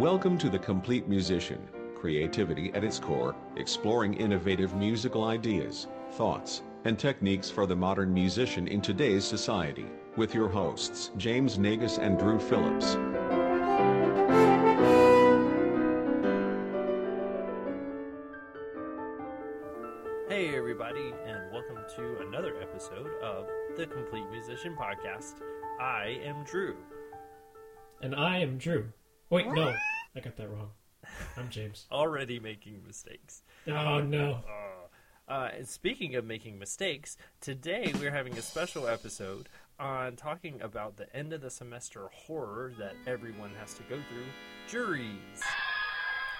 Welcome to The Complete Musician. Creativity at its core, exploring innovative musical ideas, thoughts, and techniques for the modern musician in today's society. With your hosts, James Naigus and Drew Phillips. Hey, everybody, and welcome to another episode of the Complete Musician Podcast. I am Drew. And I am Drew. Wait, no, I got that wrong. I'm James. Already making mistakes. Oh no. Uh, and speaking of making mistakes, today we're having a special episode on talking about the end of the semester horror that everyone has to go through juries.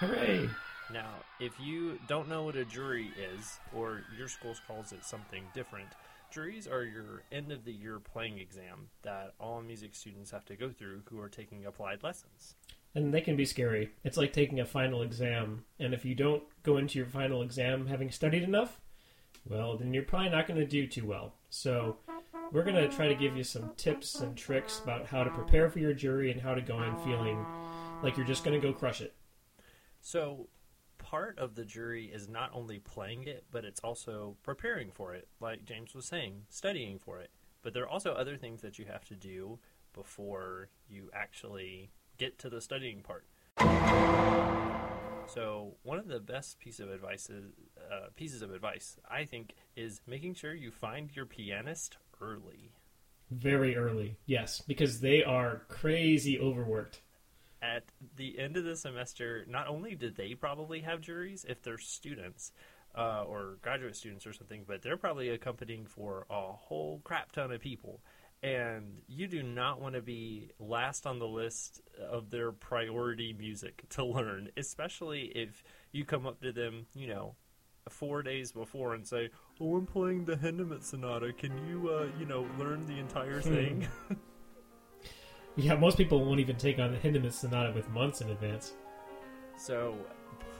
Hooray! Now, if you don't know what a jury is, or your school calls it something different, juries are your end of the year playing exam that all music students have to go through who are taking applied lessons. And they can be scary. It's like taking a final exam, and if you don't go into your final exam having studied enough, well, then you're probably not going to do too well. So, we're going to try to give you some tips and tricks about how to prepare for your jury and how to go in feeling like you're just going to go crush it. So, part of the jury is not only playing it, but it's also preparing for it, like James was saying, studying for it. But there are also other things that you have to do before you actually get to the studying part. So, one of the best piece of advice is, uh, pieces of advice, I think, is making sure you find your pianist early. Very early, yes, because they are crazy overworked. At the end of the semester, not only do they probably have juries if they're students uh, or graduate students or something, but they're probably accompanying for a whole crap ton of people. And you do not want to be last on the list of their priority music to learn, especially if you come up to them, you know, four days before and say, "Oh, I'm playing the Hindemith Sonata. Can you, uh, you know, learn the entire thing?" Yeah, most people won't even take on the Hindemith Sonata with months in advance. So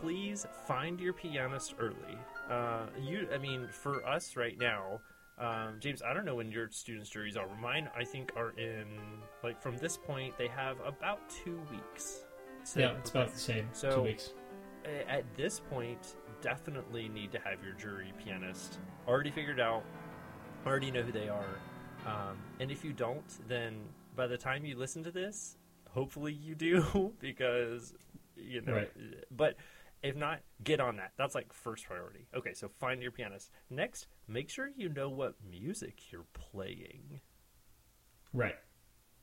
please find your pianist early. Uh, you, I mean, for us right now, um, James, I don't know when your students' juries are. Mine, I think, are in like from this point they have about two weeks. to yeah, it's about the same. So- two weeks. At this point, definitely need to have your jury pianist already figured out, already know who they are, um, and if you don't, then by the time you listen to this, hopefully you do because you know. Right. But if not, get on that. That's like first priority. Okay, so find your pianist. Next, make sure you know what music you're playing. Right.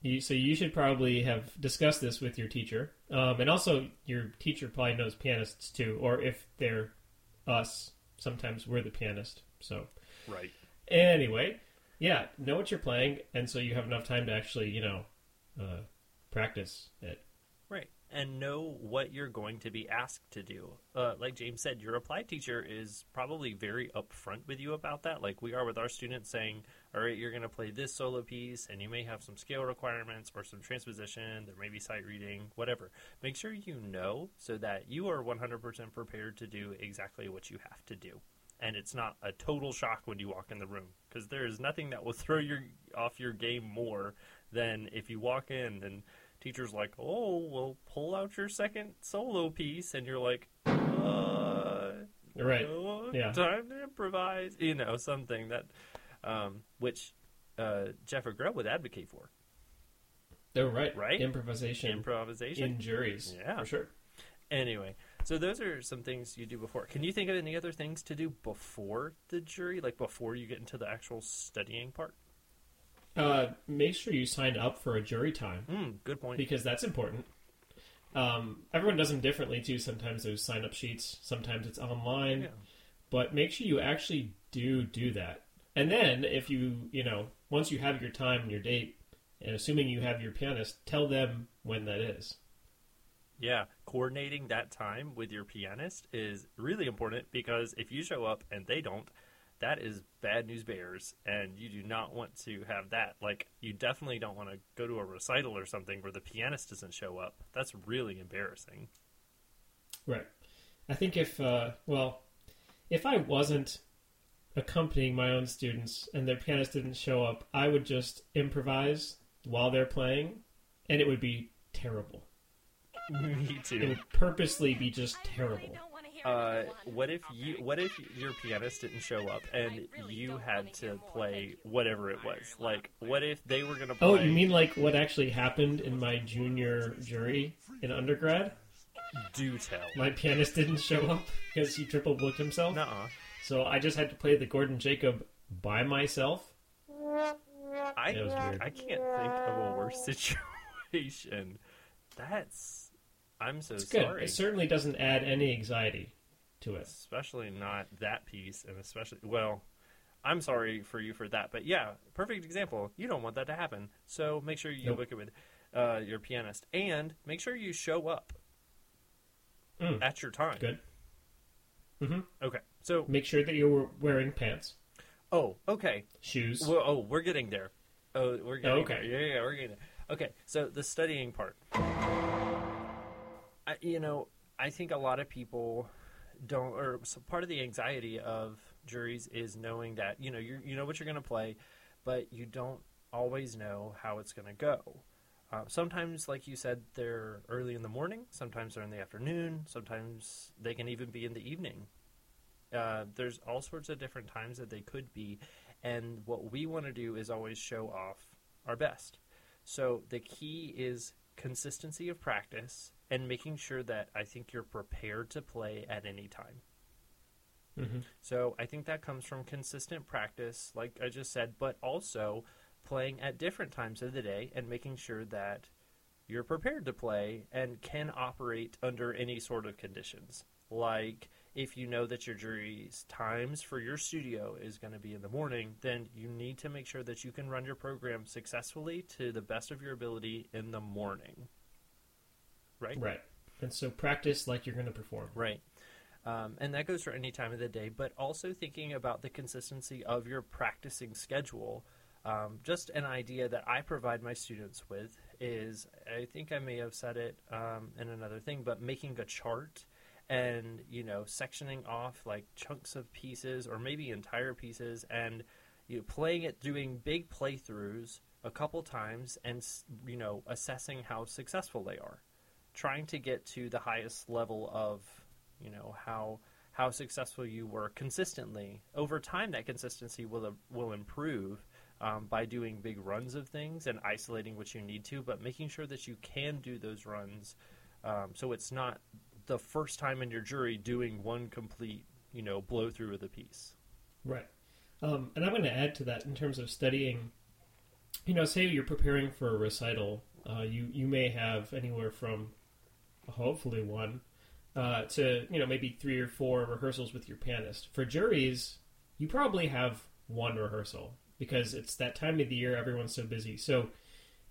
You, so you should probably have discussed this with your teacher, um, and also your teacher probably knows pianists too, or if they're us, sometimes we're the pianist. So Right. anyway, yeah, know what you're playing, and so you have enough time to actually, you know, uh, practice it. Right. And know what you're going to be asked to do. Uh, like James said, your applied teacher is probably very upfront with you about that. Like we are with our students saying, all right, you're going to play this solo piece, and you may have some scale requirements or some transposition, there may be sight reading, whatever. Make sure you know so that you are 100% prepared to do exactly what you have to do. And it's not a total shock when you walk in the room because there is nothing that will throw you off your game more than if you walk in and teacher's like, "Oh, well, pull out your second solo piece," and you're like, "Uh, Right. Yeah. time to improvise," you know, something that, um, which uh, Jeff Agrell would advocate for Oh, right. Right? Improvisation improvisation. in juries. Yeah. for sure. Anyway, so those are some things you do before. Can you think of any other things to do before the jury, like before you get into the actual studying part? Uh, make sure you sign up for a jury time. Hmm, good point. because that's important. Um, everyone does them differently too. Sometimes there's sign up sheets, sometimes it's online, Yeah. but make sure you actually do do that. And then if you, you know, once you have your time and your date, and assuming you have your pianist, tell them when that is. Yeah, coordinating that time with your pianist is really important because if you show up and they don't, that is bad news bears, and you do not want to have that. Like, you definitely don't want to go to a recital or something where the pianist doesn't show up. That's really embarrassing. Right. I think if, uh, well, if I wasn't accompanying my own students and their pianist didn't show up, I would just improvise while they're playing, and it would be terrible. Me It would purposely be just terrible. Uh, what if you? What if your pianist didn't show up and you had to play whatever it was? Like, what if they were gonna play? Oh, you mean like what actually happened in my junior jury in undergrad? do tell? My pianist didn't show up because he triple booked himself. Nuh-uh. So I just had to play the Gordon Jacob by myself. I. I can't think of a worse situation. That's I'm so It's good. sorry. It certainly doesn't add any anxiety to it. especially not that piece, and especially well. I'm sorry for you for that, but yeah, perfect example. You don't want that to happen, so make sure you Nope. book it with uh, your pianist, and make sure you show up Mm. at your time. Good. hmm Okay, so Make sure that you're wearing pants, oh, okay, shoes. well, oh, we're getting there. Oh, we're getting okay. there. Yeah, yeah, we're getting there. Okay, so the studying part. I, you know, I think a lot of people don't, or so part of the anxiety of juries is knowing that you know you you know what you're going to play, but you don't always know how it's going to go. Uh, sometimes, like you said, they're early in the morning. Sometimes they're in the afternoon. Sometimes they can even be in the evening. Uh, there's all sorts of different times that they could be, and what we want to do is always show off our best. So the key is consistency of practice and making sure that I think you're prepared to play at any time. hmm So I think that comes from consistent practice, like I just said, but also playing at different times of the day and making sure that you're prepared to play and can operate under any sort of conditions. Like if you know that your jury's times for your studio is going to be in the morning, then you need to make sure that you can run your program successfully to the best of your ability in the morning. Right? Right. And so practice like you're going to perform. Right. Um, and that goes for any time of the day, but also thinking about the consistency of your practicing schedule. Um, just an idea that I provide my students with is I think I may have said it um, in another thing, but making a chart and, you know, sectioning off like chunks of pieces or maybe entire pieces and, you know, playing it, doing big playthroughs a couple times and, you know, assessing how successful they are trying to get to the highest level of you know how how successful you were consistently over time that consistency will will improve um, by doing big runs of things and isolating what you need to but making sure that you can do those runs um, so it's not the first time in your jury doing one complete you know blow through of the piece Right. Um, and I'm going to add to that in terms of studying. You know, say you're preparing for a recital, uh, you you may have anywhere from, hopefully one, uh, to you know maybe three or four rehearsals with your pianist. For juries, you probably have one rehearsal because it's that time of the year everyone's so busy. So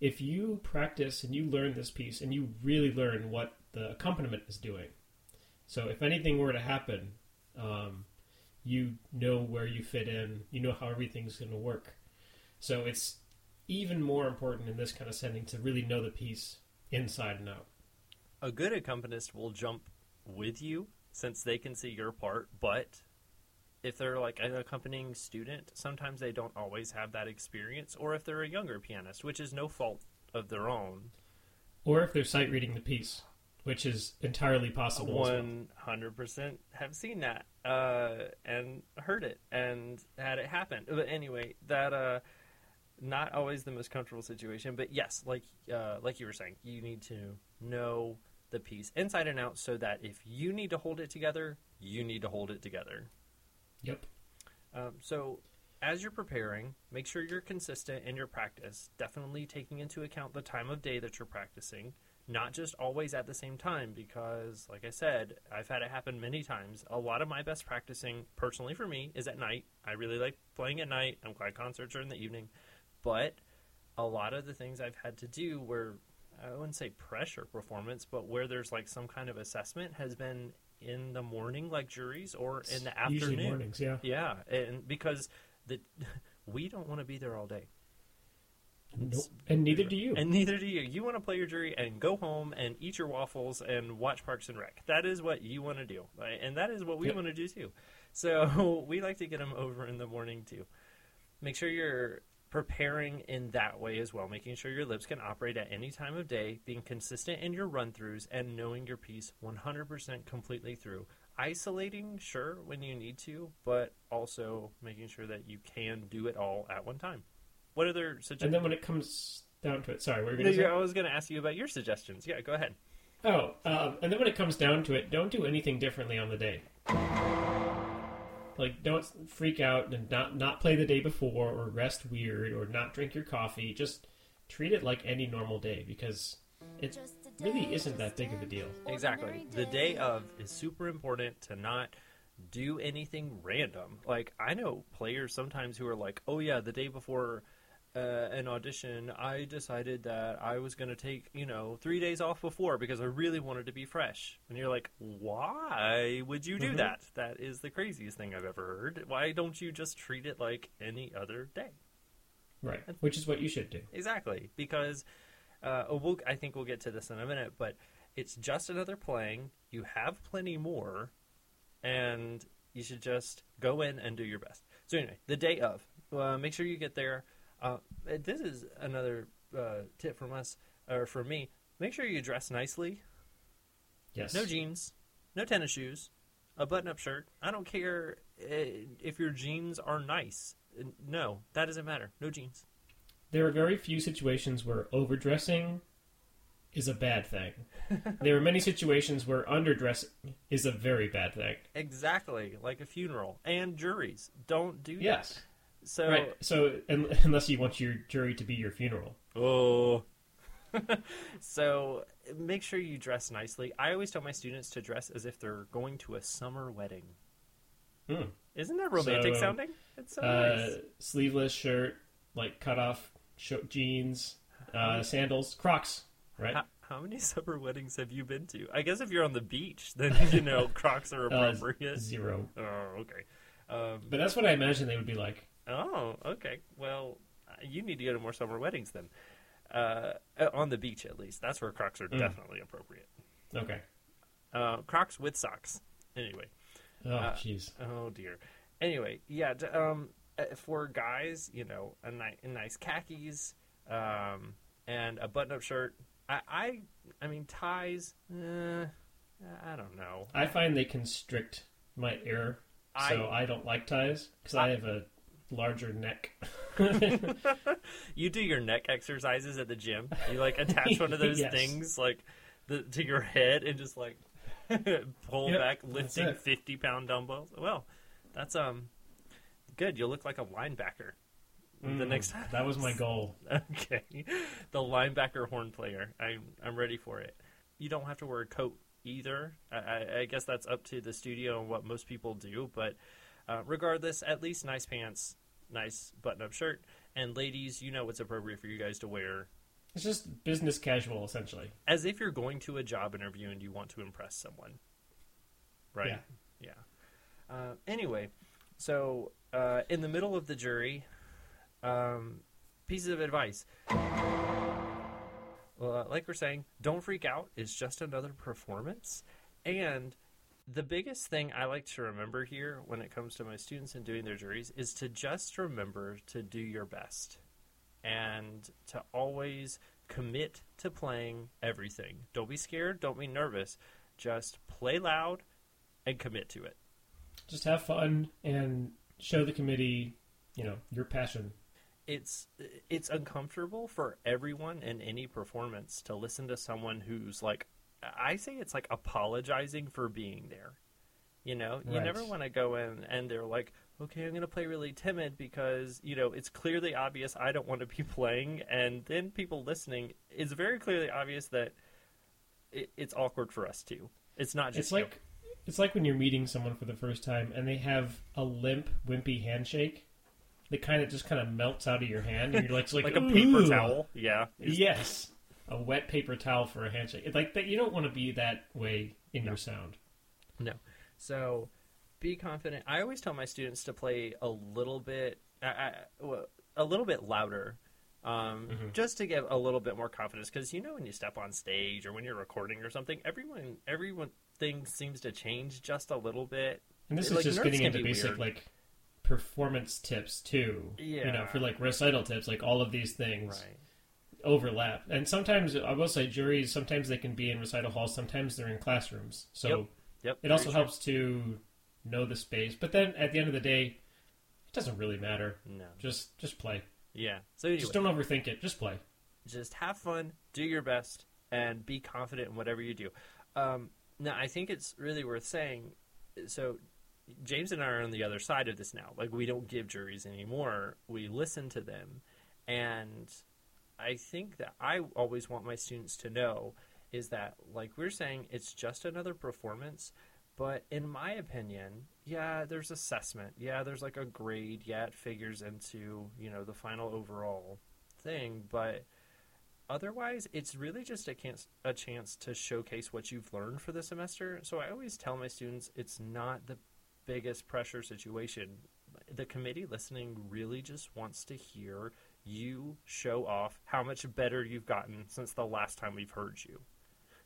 if you practice and you learn this piece and you really learn what the accompaniment is doing, so if anything were to happen. Um, you know where you fit in, you know how everything's going to work. So it's even more important in this kind of setting to really know the piece inside and out. A good accompanist will jump with you since they can see your part but if they're like an accompanying student sometimes they don't always have that experience or if they're a younger pianist which is no fault of their own Or if they're sight reading the piece, which is entirely possible. One hundred percent have seen that uh, and heard it and had it happen. But anyway, that uh, not always the most comfortable situation. But yes, like uh, like you were saying, you need to know the piece inside and out, so that if you need to hold it together, you need to hold it together. Yep. Um, so, as you're preparing, make sure you're consistent in your practice, definitely taking into account the time of day that you're practicing, not just always at the same time, because, like I said, I've had it happen many times. A lot of my best practicing, personally for me, is at night. I really like playing at night. I'm glad concerts are in the evening. But a lot of the things I've had to do where I wouldn't say pressure performance, but where there's like some kind of assessment has been in the morning, like juries, or in the afternoon. Usually mornings, yeah. Yeah, and because the we don't want to be there all day, Nope. And neither do you. and neither do you. You want to play your jury and go home and eat your waffles and watch Parks and Rec. That is what you want to do, right? and that is what we Yep. want to do too. So we like to get them over in the morning too. Make sure you're preparing in that way as well, making sure your lips can operate at any time of day, being consistent in your run throughs, and knowing your piece 100% completely through. Isolating, sure, when you need to, but also making sure that you can do it all at one time. What other And suggestions? then when it comes down to it, sorry, we are going to? I was going to ask you about your suggestions. Yeah, go ahead. Oh, um, and then when it comes down to it, don't do anything differently on the day. Like, don't freak out and not not play the day before, or rest weird, or not drink your coffee. Just treat it like any normal day because it really isn't that big of a deal. Exactly. The day of is super important to not do anything random. Like I know players sometimes who are like, "Oh yeah, the day before uh, an audition, I decided that I was going to take, you know, 3 days off before because I really wanted to be fresh." And you're like, "Why would you do Mhm. that? That is the craziest thing I've ever heard. Why don't you just treat it like any other day?" Right. Which is what you should do. Exactly, because uh, oh, we'll, I think we'll get to this in a minute, but it's just another playing. You have plenty more, and you should just go in and do your best. So anyway, the day of, uh, make sure you get there. Uh, this is another uh, tip from us or from me. Make sure you dress nicely. Yes. No jeans, no tennis shoes, a button-up shirt. I don't care uh, if your jeans are nice. No, that doesn't matter. No jeans. There are very few situations where overdressing is a bad thing. there are many situations where underdressing is a very bad thing. Exactly, like a funeral and juries. Don't do that. Yes. that. So, Right. So, un- unless you want your jury to be your funeral. oh, so make sure you dress nicely. I always tell my students to dress as if they're going to a summer wedding. Hmm. Isn't that romantic So, sounding? It's so Uh, nice. sleeveless shirt, like cut off jeans, uh, sandals, Crocs. Right. How, how many summer weddings have you been to? I guess if you're on the beach, then you know Crocs are Uh, appropriate. zero. oh, okay. Um, But that's what I imagine they would be like. Oh, okay. Well, uh, you need to go to more summer weddings then. Uh, uh, on the beach, at least. That's where Crocs are Mm. definitely appropriate. Okay. Uh, Crocs with socks. Anyway. Oh, Uh, jeez. Oh dear. Anyway, yeah. d- Um, uh, for guys, you know, a, ni- a nice khakis, um, and a button-up shirt. I, I, I mean, ties. Uh, I don't know. I find they constrict my ear, so I, don't like ties because I, I- have a larger neck. You do your neck exercises at the gym. You like attach one of those Yes. things like the, to your head and just like pull Yep, back, lifting fifty pound dumbbells. Well, that's um good. You'll look like a linebacker the Mm, next time. That was my goal. Okay, the linebacker horn player. I'm I'm ready for it. You don't have to wear a coat either. I, I, I guess that's up to the studio and what most people do. But uh, regardless, at least nice pants, nice button-up shirt, and ladies, you know what's appropriate for you guys to wear, It's just business casual, essentially. as if you're going to a job interview and you want to impress someone. Right. Yeah. Yeah. Uh, anyway, so uh, in the middle of the jury, um, pieces of advice. Well, uh, like we're saying, don't freak out. It's just another performance. And the biggest thing I like to remember here when it comes to my students and doing their juries is to just remember to do your best and to always commit to playing everything. Don't be scared. Don't be nervous. Just play loud and commit to it. Just have fun and show the committee, you know, your passion. it's it's uncomfortable for everyone in any performance to listen to someone who's like I say it's like apologizing for being there. You know, you Right. never want to go in and they're like, "Okay, I'm going to play really timid because, you know, it's clearly obvious I don't want to be playing." And then people listening, it's very clearly obvious that it, it's awkward for us too. It's not just It's like it's like when you're meeting someone for the first time and they have a limp, wimpy handshake. The kind of just kind of melts out of your hand, and you're like, it's like, like a paper towel. Yeah. Yes, a wet paper towel for a handshake. It's like that. You don't want to be that way in your sound. No. So be confident. I always tell my students to play a little bit, I, I, a little bit louder, um, Mhm. just to get a little bit more confidence. Because you know, when you step on stage or when you're recording or something, everyone, everyone thing seems to change just a little bit. And this Like, is just getting into basic weird. like performance tips too. Yeah. You know, for like recital tips, like all of these things Right. Overlap. And sometimes I will say juries sometimes they can be in recital halls, sometimes they're in classrooms. So Yep. Yep. it also true. helps to know the space. But then at the end of the day, it doesn't really matter. No. Just just play. Yeah. So anyway, Just don't overthink it. Just play. just have fun, do your best, and be confident in whatever you do. Um, now, I think it's really worth saying. So, James and I are on the other side of this now. Like, we don't give juries anymore. We listen to them, and I think that I always want my students to know is that, like we're saying, it's just another performance. But in my opinion, yeah, there's assessment. Yeah, there's like a grade. Yeah, it figures into you know the final overall thing. But otherwise it's really just a chance, a chance to showcase what you've learned for the semester so i always tell my students it's not the biggest pressure situation the committee listening really just wants to hear you show off how much better you've gotten since the last time we've heard you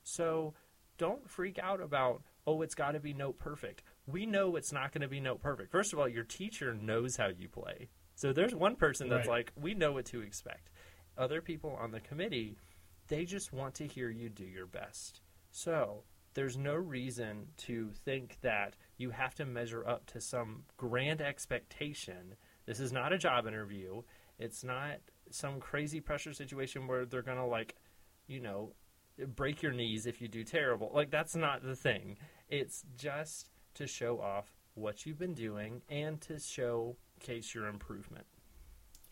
so don't freak out about oh it's got to be note perfect we know it's not going to be note perfect first of all your teacher knows how you play so there's one person that's Right. like we know what to expect other people on the committee, they just want to hear you do your best. So there's no reason to think that you have to measure up to some grand expectation. This is not a job interview. It's not some crazy pressure situation where they're going to, like, you know, break your knees if you do terrible. Like, that's not the thing. It's just to show off what you've been doing and to showcase your improvement.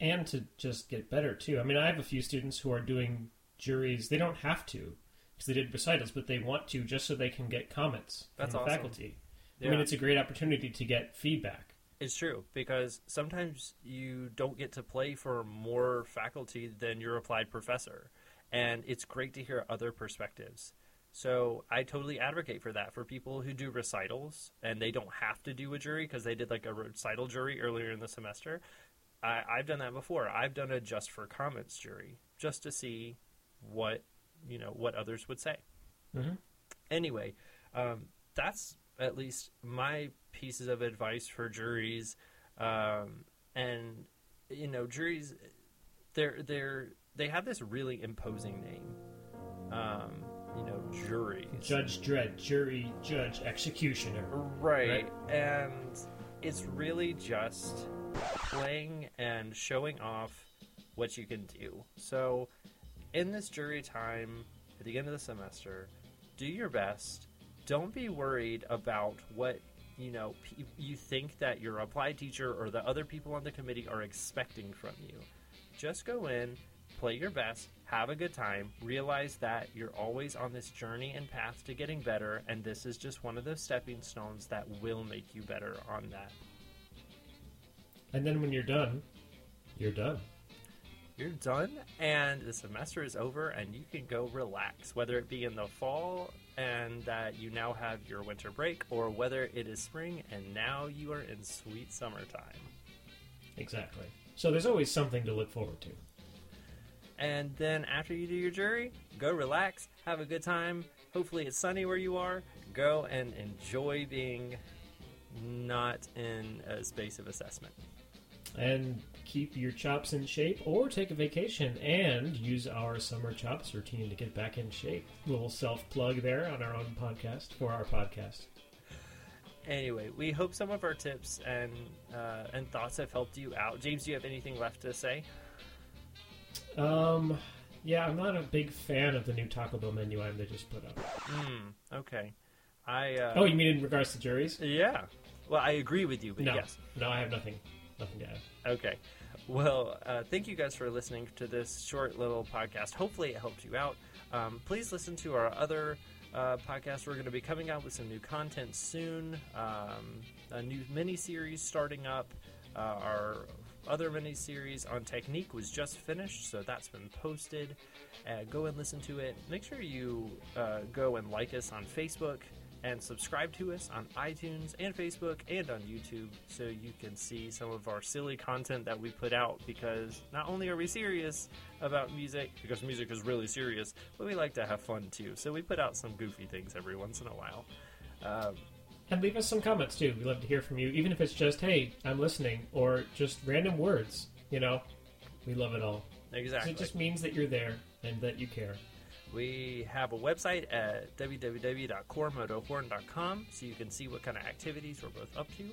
and to just get better too. I mean, I have a few students who are doing juries. They don't have to because they did recitals, but they want to just so they can get comments That's from the awesome. faculty. I mean, it's a great opportunity to get feedback. It's true because sometimes you don't get to play for more faculty than your applied professor, and it's great to hear other perspectives. So I totally advocate for that for people who do recitals and they don't have to do a jury because they did like a recital jury earlier in the semester. I, I've done that before. I've done a just for comments jury just to see what you know what others would say Mhm. anyway, um, that's at least my pieces of advice for juries. Um, and you know, juries, they're they're they have this really imposing name. Um, you know, jury, Judge, dread, jury, judge, executioner. Right. And it's really just playing and showing off what you can do. So, in this jury time at the end of the semester, do your best. Don't be worried about what you know pe- you think that your applied teacher or the other people on the committee are expecting from you. Just go in, play your best, have a good time, realize that you're always on this journey and path to getting better, and this is just one of those stepping stones that will make you better on that. And then when you're done, you're done. You're done, and the semester is over, and you can go relax, whether it be in the fall and that you now have your winter break, or whether it is spring and now you are in sweet summertime. Exactly. So there's always something to look forward to. And then after you do your jury, go relax, have a good time. Hopefully, it's sunny where you are. Go and enjoy being not in a space of assessment. And keep your chops in shape or take a vacation and use our summer chops routine to get back in shape. A Little self plug there on our own podcast for our podcast. Anyway, we hope some of our tips and uh, and thoughts have helped you out. James, do you have anything left to say? Um, yeah, I'm not a big fan of the new Taco Bell menu item they just put up. Hmm. Okay. I. Uh, Oh, you mean in regards to juries? yeah. Well, I agree with you, but No, yes. no, I have nothing, add. Okay. Well, uh, thank you guys for listening to this short little podcast. Hopefully, it helped you out. Um, please listen to our other uh, podcasts. We're going to be coming out with some new content soon. Um, a new mini series starting up. Uh, our other mini series on technique was just finished, so that's been posted. Uh, go and listen to it. Make sure you uh, go and like us on Facebook and subscribe to us on iTunes and Facebook and on YouTube so you can see some of our silly content that we put out because not only are we serious about music, because music is really serious, but we like to have fun too. So we put out some goofy things every once in a while. Um, And leave us some comments too. We love to hear from you, even if it's just "Hey, I'm listening," or just random words. You know, we love it all. Exactly. It just means that you're there and that you care. We have a website at www.cormotohorn.com so you can see what kind of activities we're both up to.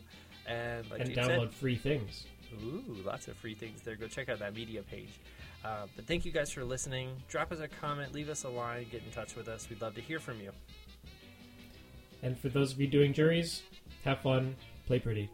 And like and download free things. ooh, lots of free things there. Go check out that media page. Uh, but thank you guys for listening. Drop us a comment, leave us a line, get in touch with us. We'd love to hear from you. And for those of you doing juries, have fun, play pretty.